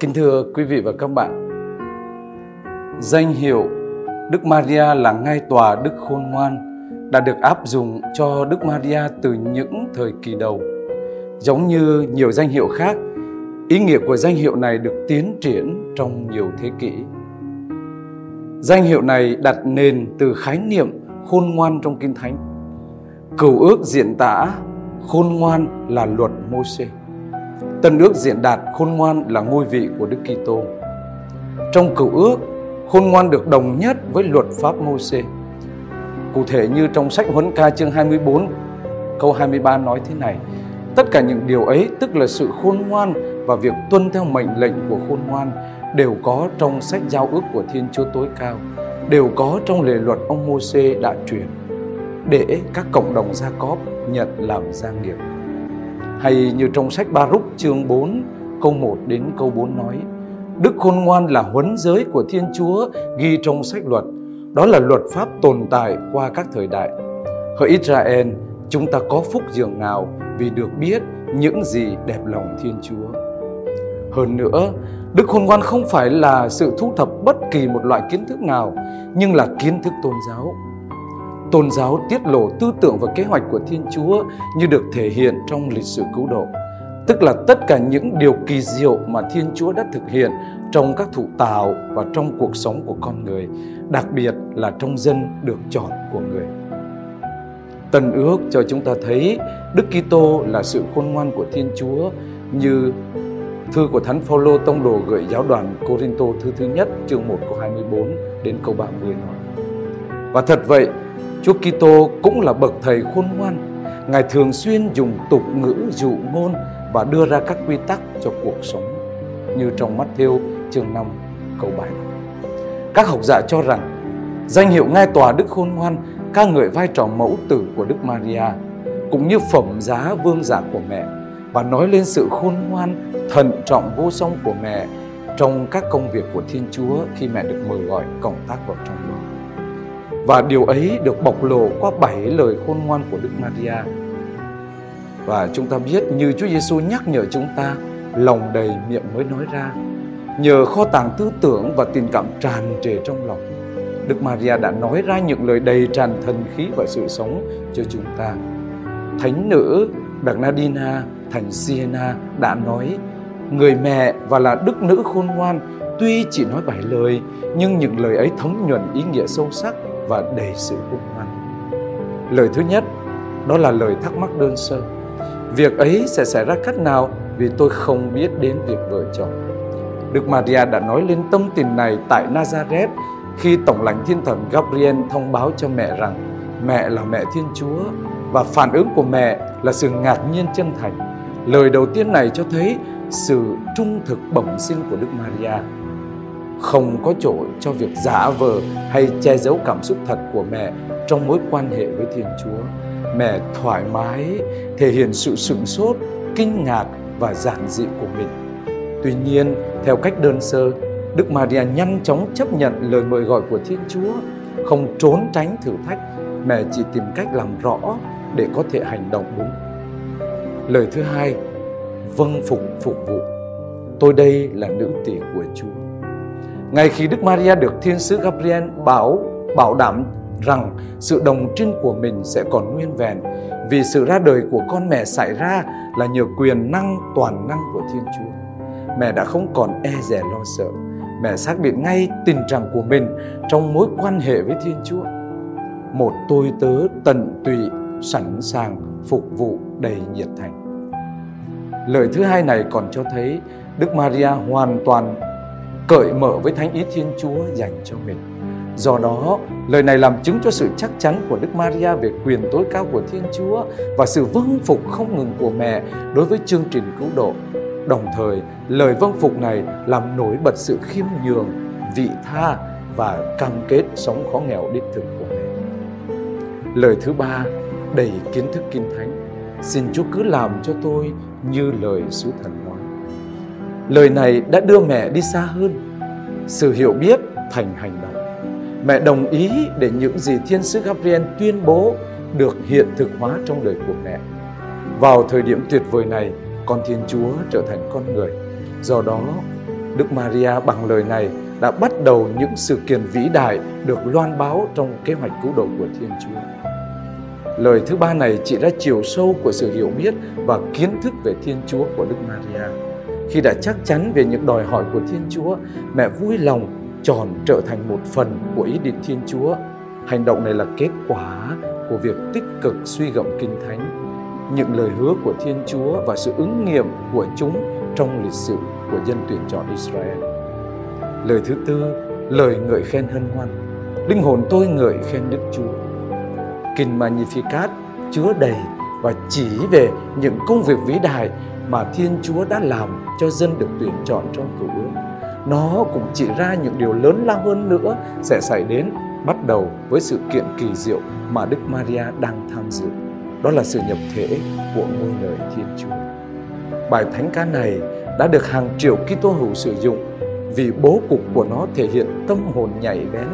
Kính thưa quý vị và các bạn, danh hiệu Đức Maria là ngai tòa Đức Khôn Ngoan đã được áp dụng cho Đức Maria từ những thời kỳ đầu. Giống như nhiều danh hiệu khác, ý nghĩa của danh hiệu này được tiến triển trong nhiều thế kỷ. Danh hiệu này đặt nền từ khái niệm khôn ngoan trong Kinh Thánh. Cầu ước diễn tả khôn ngoan là luật Môsê. Tân ước diễn đạt khôn ngoan là ngôi vị của Đức Kitô. Trong cựu ước, khôn ngoan được đồng nhất với luật pháp Môsê. Cụ thể như trong sách Huấn Ca chương 24 câu 23 nói thế này: Tất cả những điều ấy tức là sự khôn ngoan và việc tuân theo mệnh lệnh của khôn ngoan đều có trong sách giao ước của Thiên Chúa tối cao, đều có trong lề luật ông Môsê đã truyền để các cộng đồng gia cóp nhận làm gia nghiệp. Hay như trong sách Baruch chương 4 câu 1 đến câu 4 nói Đức khôn ngoan là huấn giới của Thiên Chúa ghi trong sách luật. Đó là luật pháp tồn tại qua các thời đại. Hỡi Israel, chúng ta có phúc dường nào vì được biết những gì đẹp lòng Thiên Chúa? Hơn nữa, Đức khôn ngoan không phải là sự thu thập bất kỳ một loại kiến thức nào, nhưng là kiến thức tôn giáo tôn giáo tiết lộ tư tưởng và kế hoạch của Thiên Chúa như được thể hiện trong lịch sử cứu độ. Tức là tất cả những điều kỳ diệu mà Thiên Chúa đã thực hiện trong các thụ tạo và trong cuộc sống của con người, đặc biệt là trong dân được chọn của người. Tân ước cho chúng ta thấy Đức Kitô là sự khôn ngoan của Thiên Chúa như thư của Thánh Phaolô tông đồ gửi giáo đoàn Corinto thư thứ nhất chương 1 câu 24 đến câu 30 nói. Và thật vậy, Chúa Kitô cũng là bậc thầy khôn ngoan. Ngài thường xuyên dùng tục ngữ dụ ngôn và đưa ra các quy tắc cho cuộc sống như trong Matthew chương 5 câu 7. Các học giả cho rằng danh hiệu ngai tòa Đức Khôn Ngoan ca ngợi vai trò mẫu tử của Đức Maria cũng như phẩm giá vương giả của mẹ và nói lên sự khôn ngoan, thận trọng vô song của mẹ trong các công việc của Thiên Chúa khi mẹ được mời gọi cộng tác vào trong. Và điều ấy được bộc lộ qua bảy lời khôn ngoan của Đức Maria. Và chúng ta biết như Chúa Giêsu nhắc nhở chúng ta, lòng đầy miệng mới nói ra. Nhờ kho tàng tư tưởng và tình cảm tràn trề trong lòng, Đức Maria đã nói ra những lời đầy tràn thần khí và sự sống cho chúng ta. Thánh nữ Bernardina thành Siena đã nói Người mẹ và là đức nữ khôn ngoan Tuy chỉ nói bảy lời Nhưng những lời ấy thấm nhuần ý nghĩa sâu sắc và đầy sự hung ngoan. Lời thứ nhất, đó là lời thắc mắc đơn sơ. Việc ấy sẽ xảy ra cách nào vì tôi không biết đến việc vợ chồng. Đức Maria đã nói lên tâm tình này tại Nazareth khi Tổng lãnh Thiên Thần Gabriel thông báo cho mẹ rằng mẹ là mẹ Thiên Chúa và phản ứng của mẹ là sự ngạc nhiên chân thành. Lời đầu tiên này cho thấy sự trung thực bẩm sinh của Đức Maria không có chỗ cho việc giả vờ hay che giấu cảm xúc thật của mẹ trong mối quan hệ với Thiên Chúa. Mẹ thoải mái thể hiện sự sửng sốt, kinh ngạc và giản dị của mình. Tuy nhiên, theo cách đơn sơ, Đức Maria nhanh chóng chấp nhận lời mời gọi của Thiên Chúa, không trốn tránh thử thách, mẹ chỉ tìm cách làm rõ để có thể hành động đúng. Lời thứ hai, vâng phục phục vụ. Tôi đây là nữ tỳ của Chúa. Ngay khi Đức Maria được Thiên sứ Gabriel bảo bảo đảm rằng sự đồng trinh của mình sẽ còn nguyên vẹn vì sự ra đời của con mẹ xảy ra là nhờ quyền năng toàn năng của Thiên Chúa. Mẹ đã không còn e dè lo sợ. Mẹ xác định ngay tình trạng của mình trong mối quan hệ với Thiên Chúa. Một tôi tớ tận tụy, sẵn sàng phục vụ đầy nhiệt thành. Lời thứ hai này còn cho thấy Đức Maria hoàn toàn cởi mở với thánh ý Thiên Chúa dành cho mình. Do đó, lời này làm chứng cho sự chắc chắn của Đức Maria về quyền tối cao của Thiên Chúa và sự vâng phục không ngừng của mẹ đối với chương trình cứu độ. Đồng thời, lời vâng phục này làm nổi bật sự khiêm nhường, vị tha và cam kết sống khó nghèo đích thực của mẹ. Lời thứ ba đầy kiến thức kinh thánh. Xin Chúa cứ làm cho tôi như lời sứ thần. Lời này đã đưa mẹ đi xa hơn. Sự hiểu biết thành hành động. Mẹ đồng ý để những gì Thiên sứ Gabriel tuyên bố được hiện thực hóa trong đời của mẹ. Vào thời điểm tuyệt vời này, con Thiên Chúa trở thành con người. Do đó, Đức Maria bằng lời này đã bắt đầu những sự kiện vĩ đại được loan báo trong kế hoạch cứu độ của Thiên Chúa. Lời thứ ba này chỉ ra chiều sâu của sự hiểu biết và kiến thức về Thiên Chúa của Đức Maria. Khi đã chắc chắn về những đòi hỏi của Thiên Chúa, mẹ vui lòng tròn trở thành một phần của ý định Thiên Chúa. Hành động này là kết quả của việc tích cực suy gẫm Kinh Thánh, những lời hứa của Thiên Chúa và sự ứng nghiệm của chúng trong lịch sử của dân tuyển chọn Israel. Lời thứ tư, lời ngợi khen hân hoan. Linh hồn tôi ngợi khen Đức Chúa. Kinh Magnificat chứa đầy và chỉ về những công việc vĩ đại mà Thiên Chúa đã làm cho dân được tuyển chọn trong cựu ước. Nó cũng chỉ ra những điều lớn lao hơn nữa sẽ xảy đến bắt đầu với sự kiện kỳ diệu mà Đức Maria đang tham dự. Đó là sự nhập thể của ngôi lời Thiên Chúa. Bài thánh ca này đã được hàng triệu Kitô hữu sử dụng vì bố cục của nó thể hiện tâm hồn nhạy bén,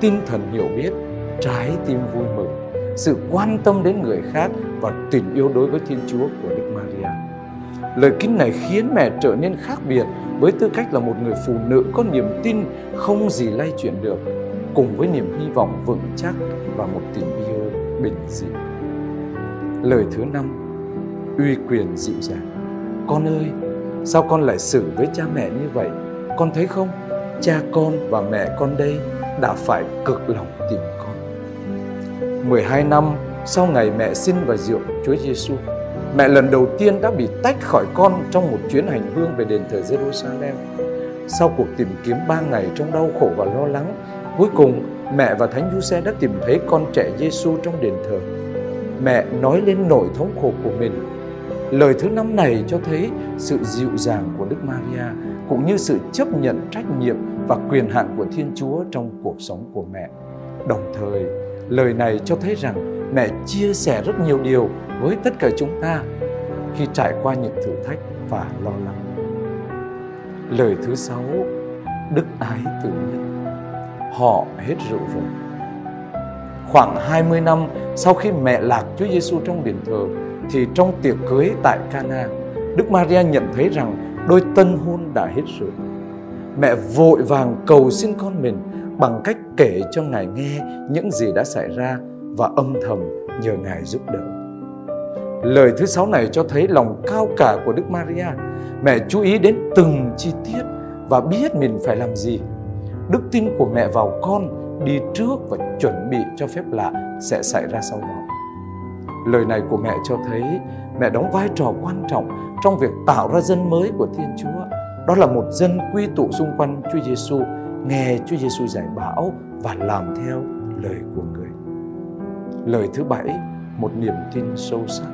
tinh thần hiểu biết, trái tim vui mừng, sự quan tâm đến người khác và tình yêu đối với Thiên Chúa của Đức Maria. Lời kinh này khiến mẹ trở nên khác biệt với tư cách là một người phụ nữ có niềm tin không gì lay chuyển được, cùng với niềm hy vọng vững chắc và một tình yêu bình dị. Lời thứ năm, uy quyền dịu dàng. Con ơi, sao con lại xử với cha mẹ như vậy? Con thấy không, cha con và mẹ con đây đã phải cực lòng tìm con. 12 năm sau ngày mẹ sinh và rượu Chúa Giêsu, mẹ lần đầu tiên đã bị tách khỏi con trong một chuyến hành hương về đền thờ Jerusalem. Sau cuộc tìm kiếm ba ngày trong đau khổ và lo lắng, cuối cùng mẹ và Thánh Giuse đã tìm thấy con trẻ Giêsu trong đền thờ. Mẹ nói lên nỗi thống khổ của mình Lời thứ năm này cho thấy sự dịu dàng của Đức Maria cũng như sự chấp nhận trách nhiệm và quyền hạn của Thiên Chúa trong cuộc sống của mẹ. Đồng thời, lời này cho thấy rằng mẹ chia sẻ rất nhiều điều với tất cả chúng ta khi trải qua những thử thách và lo lắng. Lời thứ sáu, đức ái tự nhiên. Họ hết rượu rồi. Khoảng 20 năm sau khi mẹ lạc Chúa Giêsu trong điện thờ, thì trong tiệc cưới tại Cana, Đức Maria nhận thấy rằng đôi tân hôn đã hết rượu. Mẹ vội vàng cầu xin con mình bằng cách kể cho Ngài nghe những gì đã xảy ra và âm thầm nhờ Ngài giúp đỡ. Lời thứ sáu này cho thấy lòng cao cả của Đức Maria. Mẹ chú ý đến từng chi tiết và biết mình phải làm gì. Đức tin của mẹ vào con đi trước và chuẩn bị cho phép lạ sẽ xảy ra sau đó. Lời này của mẹ cho thấy mẹ đóng vai trò quan trọng trong việc tạo ra dân mới của Thiên Chúa. Đó là một dân quy tụ xung quanh Chúa Giêsu, nghe Chúa Giêsu dạy bảo và làm theo lời của người. Lời thứ bảy, một niềm tin sâu sắc.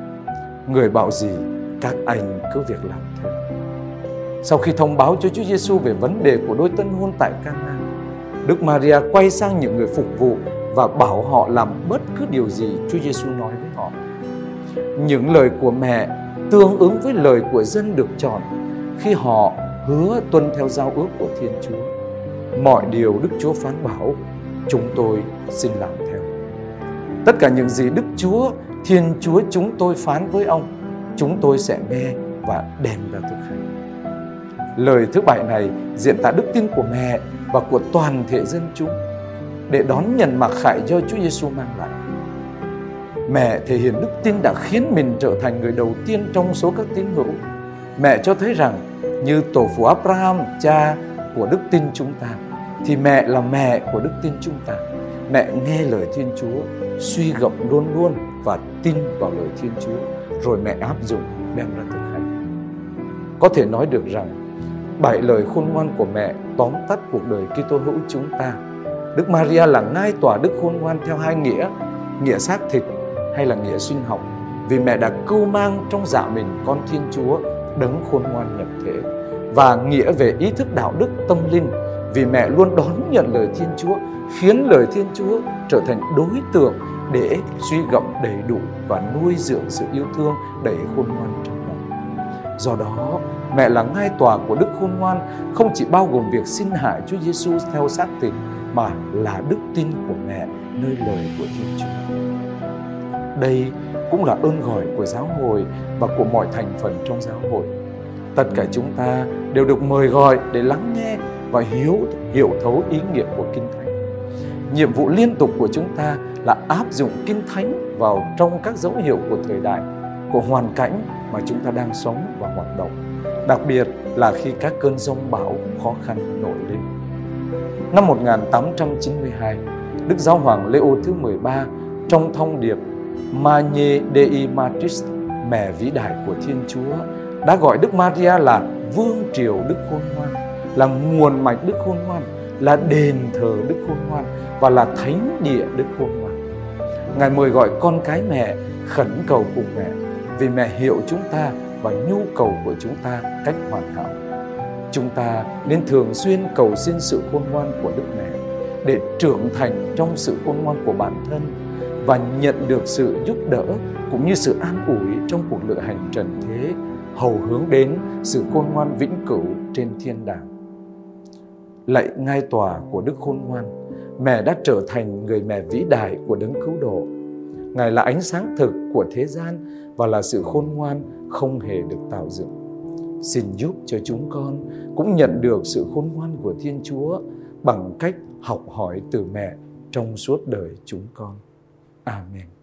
Người bảo gì, các anh cứ việc làm theo. Sau khi thông báo cho Chúa Giêsu về vấn đề của đôi tân hôn tại Cana, Đức Maria quay sang những người phục vụ và bảo họ làm bất cứ điều gì Chúa Giêsu nói với họ. Những lời của mẹ tương ứng với lời của dân được chọn khi họ hứa tuân theo giao ước của Thiên Chúa. Mọi điều Đức Chúa phán bảo, chúng tôi xin làm theo. Tất cả những gì Đức Chúa, Thiên Chúa chúng tôi phán với ông, chúng tôi sẽ nghe và đem ra thực hành. Lời thứ bảy này diễn tả đức tin của mẹ và của toàn thể dân chúng để đón nhận mặc khải do Chúa Giêsu mang lại. Mẹ thể hiện đức tin đã khiến mình trở thành người đầu tiên trong số các tín hữu. Mẹ cho thấy rằng như tổ phụ Abraham, cha của đức tin chúng ta, thì mẹ là mẹ của đức tin chúng ta. Mẹ nghe lời Thiên Chúa, suy gẫm luôn luôn và tin vào lời Thiên Chúa, rồi mẹ áp dụng đem ra thực hành. Có thể nói được rằng bảy lời khôn ngoan của mẹ tóm tắt cuộc đời Kitô hữu chúng ta Đức Maria là ngai tỏa đức khôn ngoan theo hai nghĩa, nghĩa xác thịt hay là nghĩa sinh học. Vì mẹ đã cưu mang trong dạ mình con Thiên Chúa đấng khôn ngoan nhập thế và nghĩa về ý thức đạo đức tâm linh vì mẹ luôn đón nhận lời Thiên Chúa khiến lời Thiên Chúa trở thành đối tượng để suy gẫm đầy đủ và nuôi dưỡng sự yêu thương đầy khôn ngoan trong lòng. Do đó, mẹ là ngai tòa của đức khôn ngoan không chỉ bao gồm việc xin hại Chúa Giêsu theo xác thịt mà là đức tin của mẹ nơi lời của Thiên Chúa. Đây cũng là ơn gọi của giáo hội và của mọi thành phần trong giáo hội. tất cả chúng ta đều được mời gọi để lắng nghe và hiểu hiểu thấu ý nghĩa của kinh thánh. Nhiệm vụ liên tục của chúng ta là áp dụng kinh thánh vào trong các dấu hiệu của thời đại của hoàn cảnh mà chúng ta đang sống và hoạt động đặc biệt là khi các cơn giông bão khó khăn nổi lên. Năm 1892 Đức Giáo hoàng Leo thứ 13 trong thông điệp Magne Dei Matris mẹ vĩ đại của Thiên Chúa đã gọi Đức Maria là vương triều Đức Khôn Ngoan, là nguồn mạch Đức Khôn Ngoan, là đền thờ Đức Khôn Ngoan và là thánh địa Đức Khôn Ngoan. Ngài mời gọi con cái mẹ khẩn cầu cùng mẹ vì mẹ hiểu chúng ta và nhu cầu của chúng ta cách hoàn hảo. Chúng ta nên thường xuyên cầu xin sự khôn ngoan của Đức Mẹ để trưởng thành trong sự khôn ngoan của bản thân và nhận được sự giúp đỡ cũng như sự an ủi trong cuộc lựa hành trần thế hầu hướng đến sự khôn ngoan vĩnh cửu trên thiên đàng. Lạy ngai tòa của Đức Khôn Ngoan, mẹ đã trở thành người mẹ vĩ đại của đấng cứu độ. Ngài là ánh sáng thực của thế gian và là sự khôn ngoan không hề được tạo dựng. Xin giúp cho chúng con cũng nhận được sự khôn ngoan của Thiên Chúa bằng cách học hỏi từ mẹ trong suốt đời chúng con. Amen.